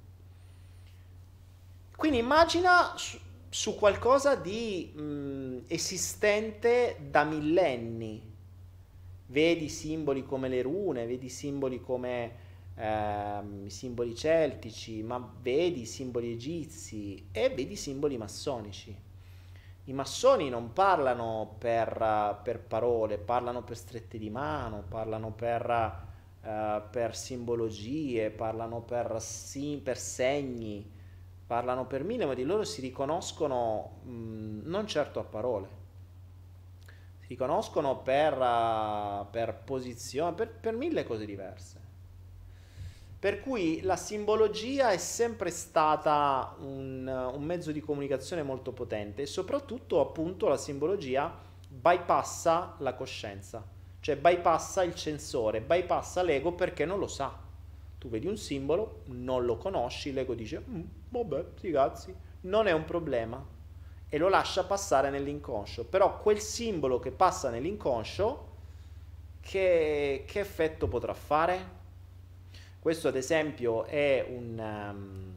Quindi immagina su, su qualcosa di mh, esistente da millenni vedi simboli come le rune, vedi simboli come eh, i simboli celtici, ma vedi i simboli egizi e vedi i simboli massonici. I massoni non parlano per, per parole, parlano per strette di mano, parlano per, uh, per simbologie, parlano per, sim, per, segni, parlano per mille modi. Loro si riconoscono mh, non certo a parole si conoscono per, uh, per posizione, per, per mille cose diverse. Per cui la simbologia è sempre stata un, un, mezzo di comunicazione molto potente e soprattutto appunto la simbologia bypassa la coscienza, cioè bypassa il censore, bypassa l'ego perché non lo sa. Tu vedi un simbolo, non lo conosci, l'ego dice, mm, vabbè, sti cazzi, non è un problema e lo lascia passare nell'inconscio. Però quel simbolo che passa nell'inconscio, che, che effetto potrà fare? Questo ad esempio è un... Um,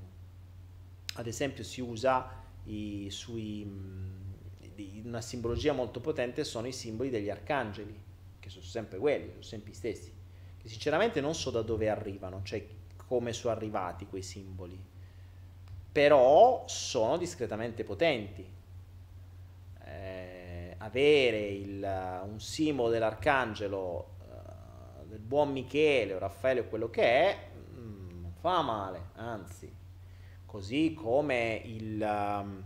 ad esempio si usa i, sui, um, una simbologia molto potente sono i simboli degli arcangeli, che sono sempre quelli, sono sempre gli stessi, che sinceramente non so da dove arrivano, cioè come sono arrivati quei simboli, però sono discretamente potenti. Eh, avere il, un simbolo dell'arcangelo eh, del buon Michele o Raffaele o quello che è mm, non fa male anzi così come il, um,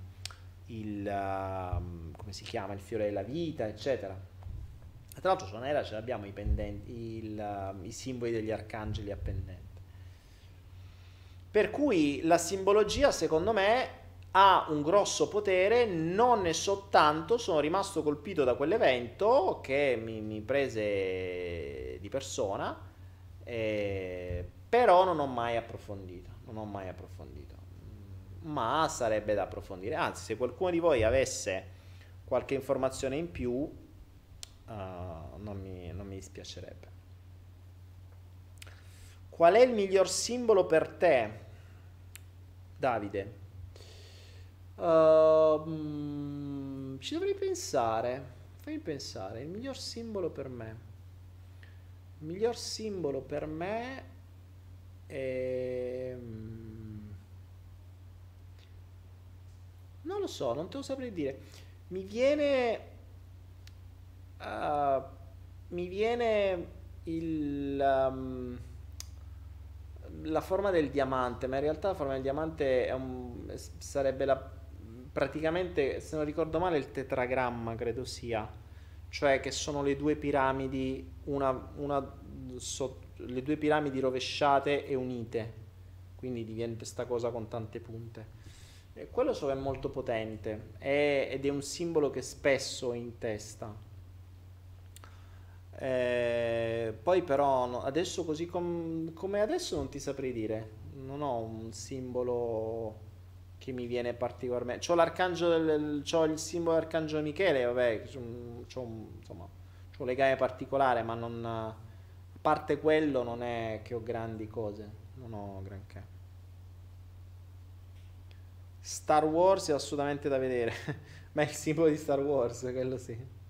il um, come si chiama il fiore della vita eccetera tra l'altro su Nera ce l'abbiamo i pendenti il, uh, i simboli degli arcangeli a pendente. Per cui la simbologia secondo me ha un grosso potere, non ne so tanto, sono rimasto colpito da quell'evento che mi, mi prese di persona, eh, però non ho mai approfondito, non ho mai approfondito, ma sarebbe da approfondire, anzi se qualcuno di voi avesse qualche informazione in più, uh, non, mi, non mi dispiacerebbe. Qual è il miglior simbolo per te, Davide? Uh, ci dovrei pensare. Fammi pensare. Il miglior simbolo per me. Il miglior simbolo per me è... Mm, non lo so, non te lo saprei dire. Mi viene... Uh, mi viene il... Um, la forma del diamante, ma in realtà la forma del diamante un, sarebbe la praticamente, se non ricordo male, il tetragramma credo sia, cioè che sono le due piramidi, una, una so, le due piramidi rovesciate e unite, quindi diventa questa cosa con tante punte. E quello so è molto potente è, ed è un simbolo che spesso ho in testa. Eh, poi però adesso così com, come adesso non ti saprei dire, non ho un simbolo che mi viene particolarmente. C'ho l'arcangelo, c'ho il simbolo dell'arcangelo Michele, vabbè, c'ho, c'ho, insomma, c'ho un legame particolare, ma non, a parte quello non è che ho grandi cose, non ho granché. Star Wars è assolutamente da vedere, ma è il simbolo di Star Wars, quello sì.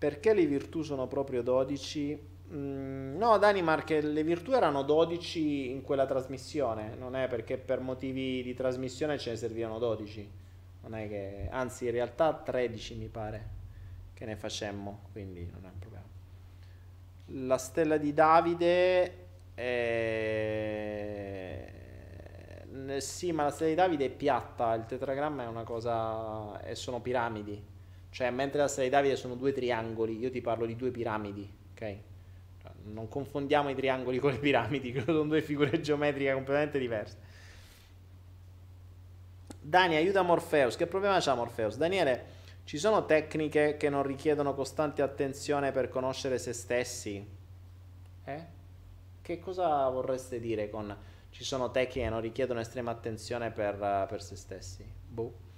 Perché le virtù sono proprio 12? Mm, no, Danimark, le virtù erano 12 in quella trasmissione, non è perché per motivi di trasmissione ce ne servivano 12, non è che, anzi in realtà 13 mi pare che ne facemmo, quindi non è un problema. La stella di Davide è... Sì, ma la stella di Davide è piatta, il tetragramma è una cosa... e sono piramidi, cioè mentre la stella di Davide sono due triangoli, io ti parlo di due piramidi, ok? non confondiamo i triangoli con le piramidi, sono due figure geometriche completamente diverse. Dani, aiuta Morpheus. Che problema c'ha Morpheus? Daniele, ci sono tecniche che non richiedono costante attenzione per conoscere se stessi? Eh? Che cosa vorreste dire con ci sono tecniche che non richiedono estrema attenzione per, per se stessi? Boh.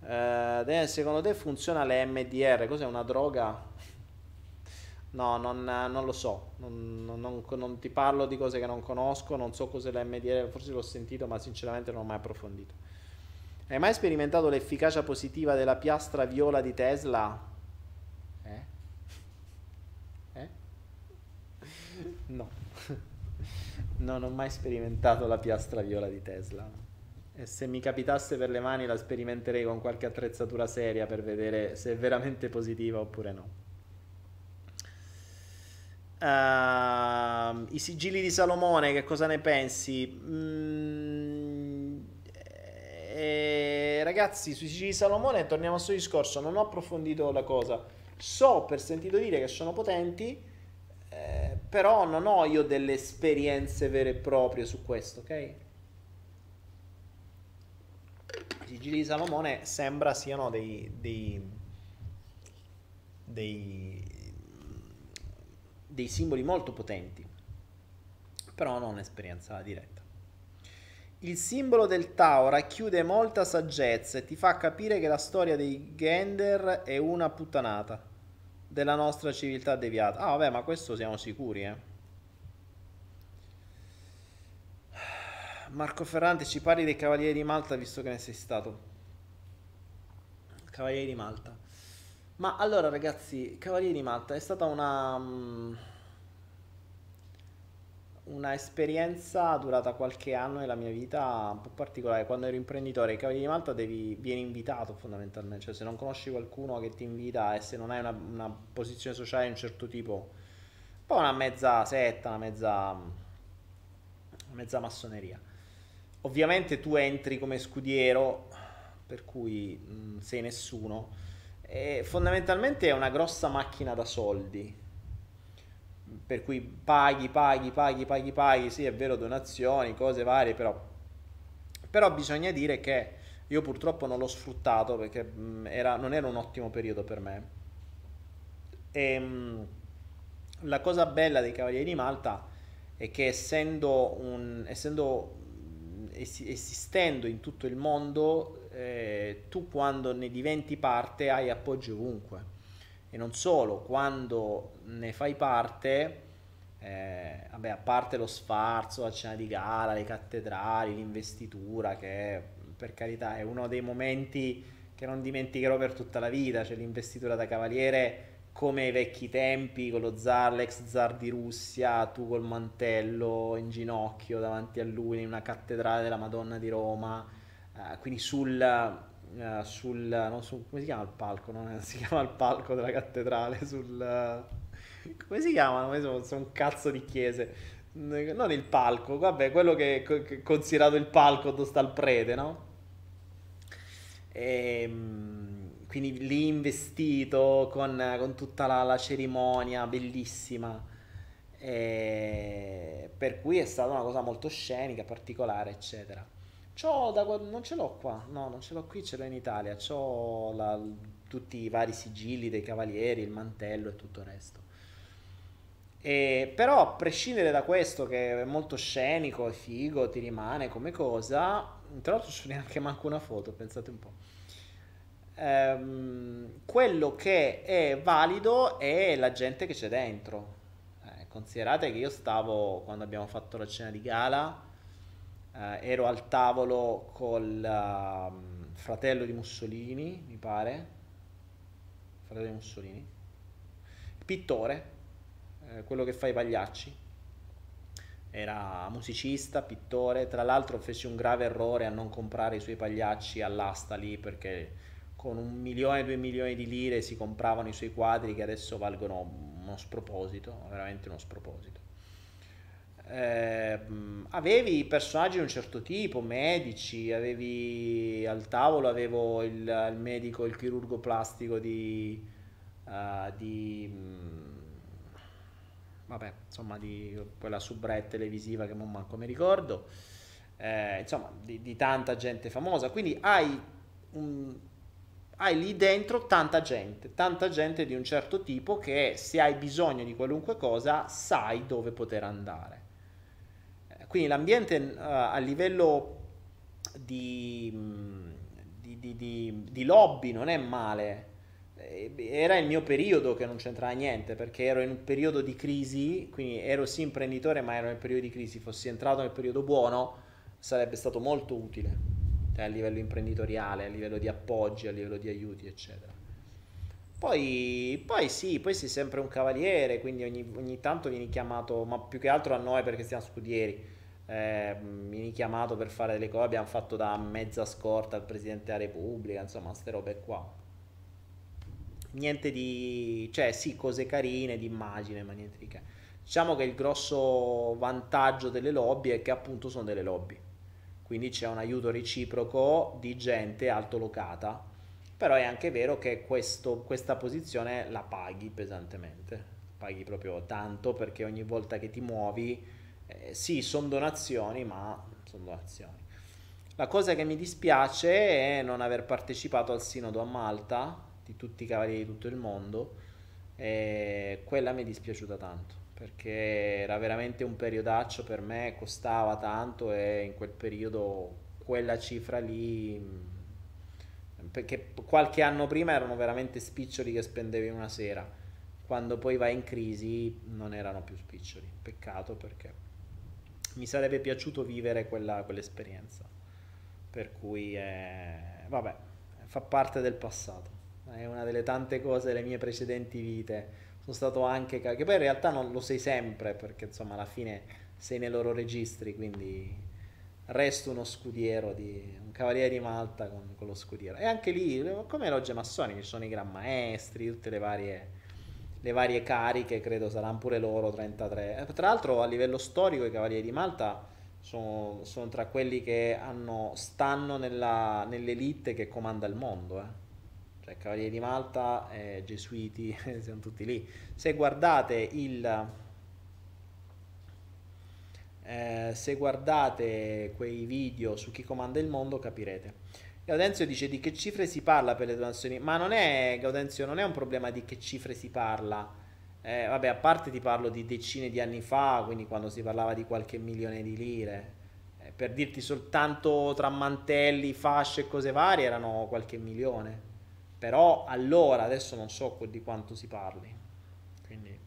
Uh, secondo te funziona l'MDR? Cos'è una droga? No, non, non lo so, non, non, non, ti parlo di cose che non conosco, non so cos'è l'MDR, forse l'ho sentito ma sinceramente non ho mai approfondito. Hai mai sperimentato l'efficacia positiva della piastra viola di Tesla? Eh? Eh? No. non ho mai sperimentato la piastra viola di Tesla. E se mi capitasse per le mani la sperimenterei con qualche attrezzatura seria per vedere se è veramente positiva oppure no. Uh, I sigilli di Salomone, che cosa ne pensi? Mm, eh, ragazzi, sui sigilli di Salomone torniamo al suo discorso. Non ho approfondito la cosa. So per sentito dire che sono potenti, eh, però non ho io delle esperienze vere e proprie su questo, ok? I sigilli di Salomone sembra siano dei, dei, dei dei simboli molto potenti, però non esperienza diretta. Il simbolo del Tao racchiude molta saggezza e ti fa capire che la storia dei Gender è una puttanata della nostra civiltà deviata. Ah, vabbè, ma questo siamo sicuri, eh. Marco Ferrante, ci parli dei Cavalieri di Malta visto che ne sei stato. Cavalieri di Malta. Ma allora, ragazzi, Cavalieri di Malta è stata una. mm, una esperienza durata qualche anno nella mia vita un po' particolare. Quando ero imprenditore ai Cavalieri di Malta devi, vieni invitato fondamentalmente, cioè se non conosci qualcuno che ti invita e se non hai una, una posizione sociale di un certo tipo, un po' una mezza setta, una mezza, una mezza massoneria. Ovviamente tu entri come scudiero, per cui mh, sei nessuno, e fondamentalmente è una grossa macchina da soldi per cui paghi, paghi, paghi, paghi, paghi, sì è vero donazioni, cose varie, però, però bisogna dire che io purtroppo non l'ho sfruttato perché mh, era- non era un ottimo periodo per me. E, mh, la cosa bella dei Cavalieri di Malta è che essendo, un, essendo esistendo in tutto il mondo, eh, tu quando ne diventi parte hai appoggio ovunque. E non solo, quando ne fai parte, eh, vabbè, a parte lo sfarzo, la cena di gala, le cattedrali, l'investitura, che per carità è uno dei momenti che non dimenticherò per tutta la vita, cioè l'investitura da cavaliere come ai vecchi tempi, con lo zar, l'ex zar di Russia, tu col mantello in ginocchio davanti a lui in una cattedrale della Madonna di Roma, eh, quindi sul, eh, sul, non so, come si chiama il palco? No? Si chiama il palco della cattedrale, sul, eh, come si chiamano? Sono, sono un cazzo di chiese. Non il palco, vabbè, quello che è considerato il palco dove sta il prete, no? E, quindi lì investito con, con tutta la, la cerimonia bellissima. E per cui è stata una cosa molto scenica, particolare, eccetera. Da, non ce l'ho qua, no, non ce l'ho qui, ce l'ho in Italia. C'ho tutti i vari sigilli dei cavalieri, il mantello e tutto il resto. E, però, a prescindere da questo, che è molto scenico e figo, ti rimane come cosa, tra l'altro, non c'è neanche manco una foto, pensate un po'. Ehm, quello che è valido è la gente che c'è dentro. Eh, considerate che io stavo, quando abbiamo fatto la cena di gala, eh, ero al tavolo col ehm, fratello di Mussolini, mi pare, fratello di Mussolini, pittore, eh, quello che fa i pagliacci. Era musicista, pittore, tra l'altro fece un grave errore a non comprare i suoi pagliacci all'asta lì perché con un milione, due milioni di lire si compravano i suoi quadri che adesso valgono uno sproposito, veramente uno sproposito. Eh, avevi personaggi di un certo tipo, medici, avevi al tavolo avevo il, il medico, il chirurgo plastico di, eh, di, mh, vabbè, insomma, di quella soubrette televisiva che non manco mi ricordo, eh, insomma, di, di tanta gente famosa. Quindi hai, un- hai lì dentro tanta gente, tanta gente di un certo tipo che se hai bisogno di qualunque cosa sai dove poter andare. Eh, Quindi l'ambiente eh, a livello di, mh, di- di- di- di lobby non è male. Eh, Era il mio periodo che non c'entrava niente perché ero in un periodo di crisi, quindi ero sì imprenditore, ma ero nel periodo di crisi. Fossi entrato nel periodo buono, sarebbe stato molto utile a livello imprenditoriale, a livello di appoggi, a livello di aiuti, eccetera. Poi, poi sì, poi sei sempre un cavaliere, quindi ogni, ogni tanto vieni chiamato, ma più che altro a noi perché siamo scudieri, eh, vieni chiamato per fare delle cose, abbiamo fatto da mezza scorta al Presidente della Repubblica, insomma, ste robe qua. Niente di, cioè sì, cose carine, di immagine, ma niente di che. Diciamo che il grosso vantaggio delle lobby è che appunto sono delle lobby, quindi c'è un aiuto reciproco di gente altolocata. Però è anche vero che questo- questa posizione la paghi pesantemente, paghi proprio tanto perché ogni volta che ti muovi, eh, sì, sono donazioni, ma sono donazioni. La cosa che mi dispiace è non aver partecipato al sinodo a Malta, di tutti i cavalieri di tutto il mondo, e quella mi è dispiaciuta tanto, perché era veramente un periodaccio per me, costava tanto e in quel periodo quella cifra lì, mm, perché qualche anno prima erano veramente spiccioli che spendevi una sera, quando poi vai in crisi non erano più spiccioli, peccato perché mi sarebbe piaciuto vivere quella, quell'esperienza, per cui eh, vabbè, fa parte del passato, è una delle tante cose delle mie precedenti vite sono stato anche che poi in realtà non lo sei sempre perché insomma alla fine sei nei loro registri quindi resto uno scudiero di un cavaliere di Malta con, con lo scudiero. E anche lì come logge massoniche ci sono i gran maestri tutte le varie le varie cariche credo saranno pure loro 33 tra l'altro a livello storico i cavalieri di Malta sono, sono tra quelli che hanno, stanno nella, nell'elite che comanda il mondo eh cioè Cavalieri di Malta, eh, Gesuiti, siamo tutti lì. Se guardate il... Eh, se guardate quei video su chi comanda il mondo capirete. Gaudenzio dice di che cifre si parla per le donazioni, ma non è, Gaudenzio, non è un problema di che cifre si parla. Eh, vabbè, a parte ti parlo di decine di anni fa, quindi quando si parlava di qualche milione di lire. Eh, per dirti soltanto tra mantelli, fasce e cose varie erano qualche milione. Però allora, adesso non so di quanto si parli. Quindi...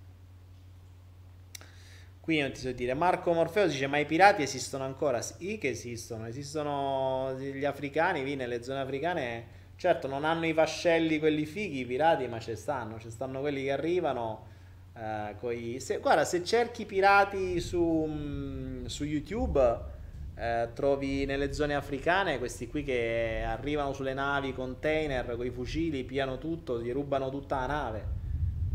Qui non ti so dire. Marco Morfeo dice: Ma i pirati esistono ancora? Sì, che esistono. Esistono gli africani. Lì nelle zone africane, certo, non hanno i vascelli quelli fighi, i pirati, ma ci stanno. Ci stanno quelli che arrivano. Eh, coi... se, guarda, se cerchi pirati su, mm, su YouTube eh, trovi nelle zone africane questi qui che arrivano sulle navi, container, con i fucili, piano tutto, gli rubano tutta la nave.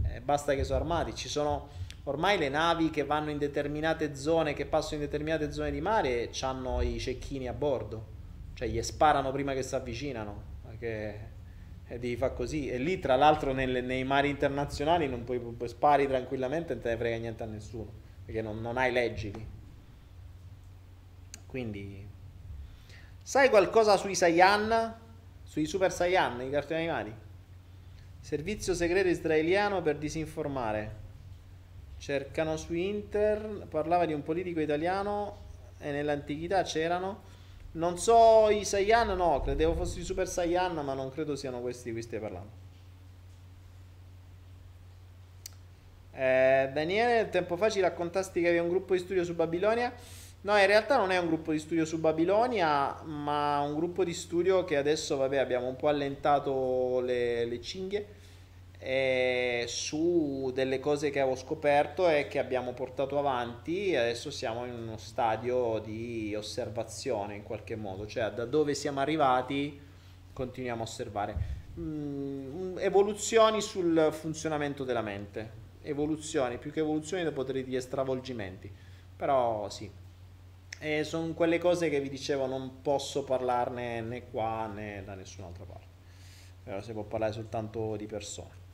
Eh, basta che sono armati. Ci sono ormai le navi che vanno in determinate zone, che passano in determinate zone di mare, hanno i cecchini a bordo. Cioè gli sparano prima che si avvicinano. Perché eh, devi fare così. E lì, tra l'altro, nelle, nei mari internazionali non puoi, puoi spari tranquillamente e non te ne frega niente a nessuno. Perché non, non hai leggi lì. Quindi, sai qualcosa sui Saiyan? Sui Super Saiyan, i cartoni animati? Servizio segreto israeliano per disinformare. Cercano su Inter, parlava di un politico italiano e nell'antichità c'erano. Non so i Saiyan, no, credevo fossero i Super Saiyan, ma non credo siano questi di cui stai parlando. Eh, Daniele, tempo fa ci raccontasti che avevi un gruppo di studio su Babilonia. No, in realtà non è un gruppo di studio su Babilonia, ma un gruppo di studio che adesso, vabbè, abbiamo un po' allentato le, le cinghie eh, su delle cose che avevo scoperto e che abbiamo portato avanti. Adesso siamo in uno stadio di osservazione in qualche modo, cioè da dove siamo arrivati continuiamo a osservare. Mm, evoluzioni sul funzionamento della mente. Evoluzioni, più che evoluzioni, potrei dire stravolgimenti. Però sì. E sono quelle cose che vi dicevo, non posso parlarne né qua né da nessun'altra parte. Però si può parlare soltanto di persone.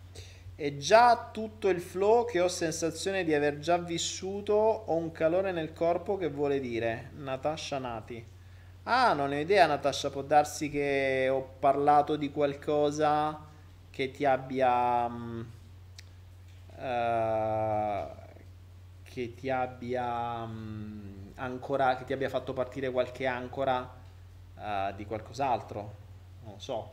È già tutto il flow che ho sensazione di aver già vissuto, ho un calore nel corpo che vuole dire Natasha Nati. Ah, non ho idea Natasha, può darsi che ho parlato di qualcosa che ti abbia... Uh, che ti abbia... Um, ancora, che ti abbia fatto partire qualche ancora uh, di qualcos'altro, non so,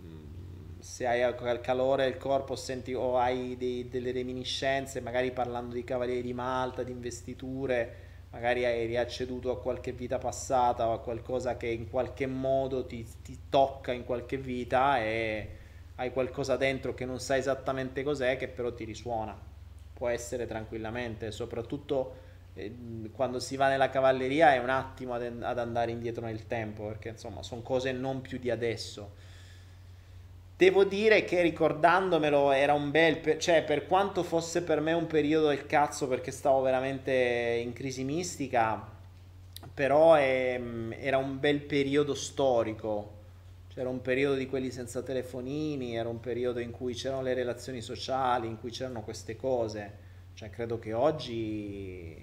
mm, se hai il calore del corpo senti, o hai dei, delle reminiscenze, magari parlando di Cavalieri di Malta, di investiture, magari hai riacceduto a qualche vita passata o a qualcosa che in qualche modo ti, ti tocca in qualche vita e hai qualcosa dentro che non sai esattamente cos'è, che però ti risuona. Può essere tranquillamente, soprattutto quando si va nella cavalleria è un attimo ad, ad andare indietro nel tempo, perché insomma sono cose non più di adesso. Devo dire che ricordandomelo era un bel, per, cioè per quanto fosse per me un periodo del cazzo perché stavo veramente in crisi mistica, però è, era un bel periodo storico. C'era un periodo di quelli senza telefonini, era un periodo in cui c'erano le relazioni sociali, in cui c'erano queste cose cioè, credo che oggi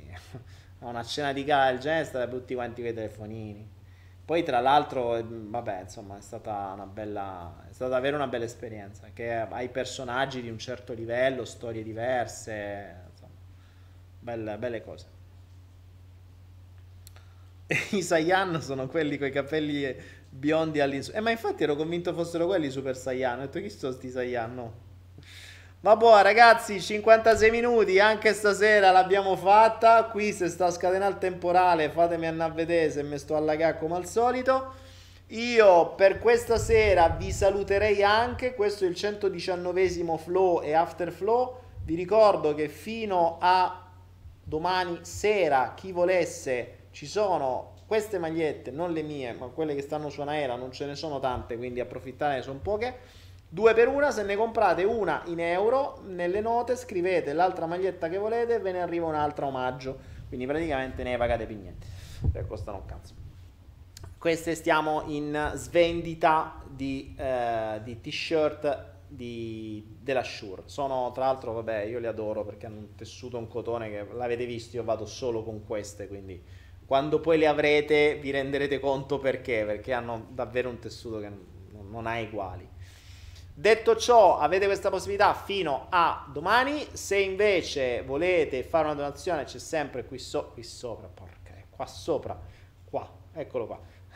a una cena di gala del genere state tutti quanti con i telefonini. Poi, tra l'altro, vabbè, insomma, è stata una bella, è stata davvero una bella esperienza. Che hai personaggi di un certo livello, storie diverse, insomma, belle, belle cose. I Saiyan sono quelli con i capelli biondi all'insù. Eh, ma infatti ero convinto fossero quelli Super Saiyan. Ho detto chi sono sti Saiyan? No. Vabbè ragazzi, 56 minuti, anche stasera l'abbiamo fatta. Qui se sta scatenando il temporale, fatemi andare a vedere se mi sto allagare come al solito. Io per questa sera vi saluterei anche, questo è il 119 flow e after flow. Vi ricordo che fino a domani sera, chi volesse, ci sono queste magliette, non le mie, ma quelle che stanno su Anaera, non ce ne sono tante, quindi approfittate, sono poche Due per una, se ne comprate una in euro, nelle note scrivete l'altra maglietta che volete e ve ne arriva un'altra omaggio. Quindi praticamente ne pagate più niente. Per costano un cazzo. Queste stiamo in svendita di, eh, di t-shirt di, della Shure. Sono tra l'altro, vabbè, io li adoro perché hanno un tessuto, un cotone che l'avete visto, io vado solo con queste, quindi quando poi le avrete vi renderete conto perché, perché hanno davvero un tessuto che non ha uguali. Detto ciò, avete questa possibilità fino a domani. Se invece volete fare una donazione, c'è sempre qui, so- qui sopra, porca, qua sopra, qua, eccolo qua,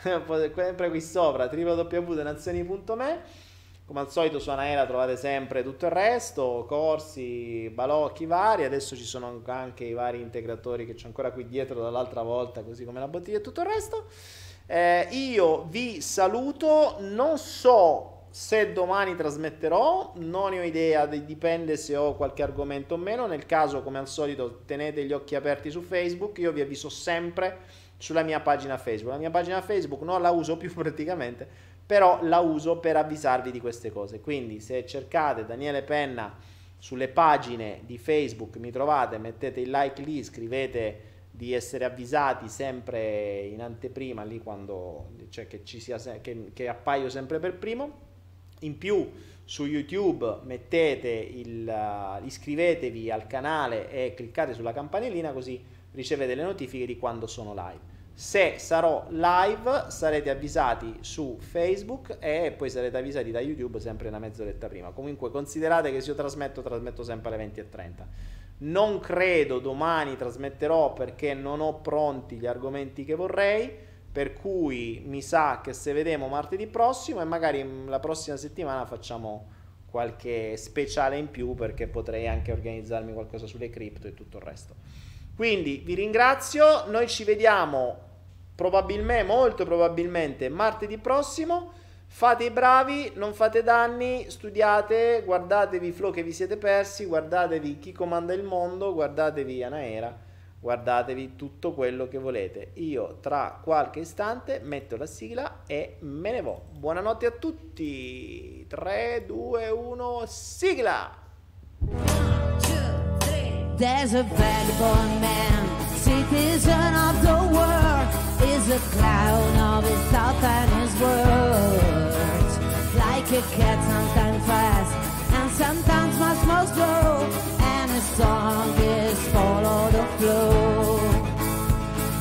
sempre qui sopra, www.donazioni.me. Come al solito su Anaera trovate sempre tutto il resto, corsi, balocchi vari, adesso ci sono anche i vari integratori che c'è ancora qui dietro dall'altra volta, così come la bottiglia e tutto il resto. Eh, io vi saluto, non so se domani trasmetterò, non ne ho idea, dipende se ho qualche argomento o meno. Nel caso, come al solito, tenete gli occhi aperti su Facebook. Io vi avviso sempre sulla mia pagina Facebook. La mia pagina Facebook non la uso più praticamente, però la uso per avvisarvi di queste cose. Quindi, se cercate Daniele Penna sulle pagine di Facebook, mi trovate, mettete il like lì, scrivete di essere avvisati sempre in anteprima lì quando cioè che ci sia che, che appaio sempre per primo in più su YouTube mettete il, uh, iscrivetevi al canale e cliccate sulla campanellina così ricevete le notifiche di quando sono live. Se sarò live sarete avvisati su Facebook e poi sarete avvisati da YouTube sempre una mezz'oretta prima. Comunque considerate che se io trasmetto, trasmetto sempre alle 20.30. Non credo domani trasmetterò perché non ho pronti gli argomenti che vorrei per cui mi sa che se vediamo martedì prossimo e magari la prossima settimana facciamo qualche speciale in più perché potrei anche organizzarmi qualcosa sulle cripto e tutto il resto. Quindi vi ringrazio, noi ci vediamo probabilmente, molto probabilmente martedì prossimo. Fate i bravi, non fate danni, studiate, guardatevi i flow che vi siete persi, guardatevi chi comanda il mondo, guardatevi Anaera guardatevi tutto quello che volete. Io tra qualche istante metto la sigla e me ne vo. Buonanotte a tutti. 3, 2, 1, sigla! There's a vagabond man, citizen of the world, is a clown of his thought and his words. Like a cat, sometimes fast, sometimes my more slow. And a song is follow the flow.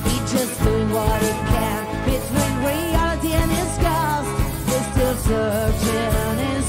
He's just doing what he can between reality and his ghost. He's still searching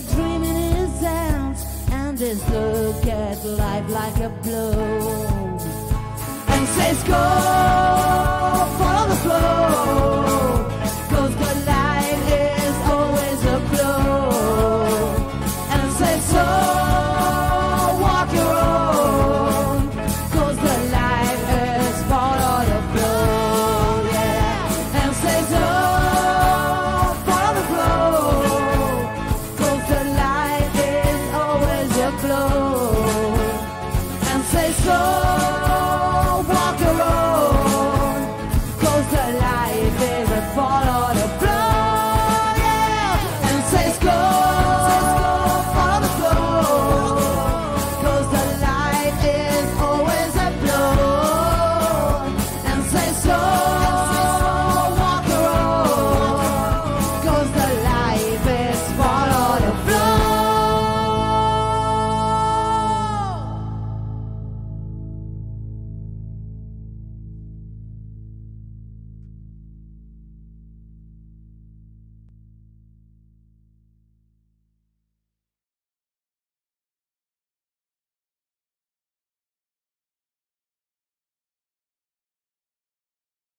just only a flow man with a dream in his hands and just look at life like a bloom. And says go, follow the flow,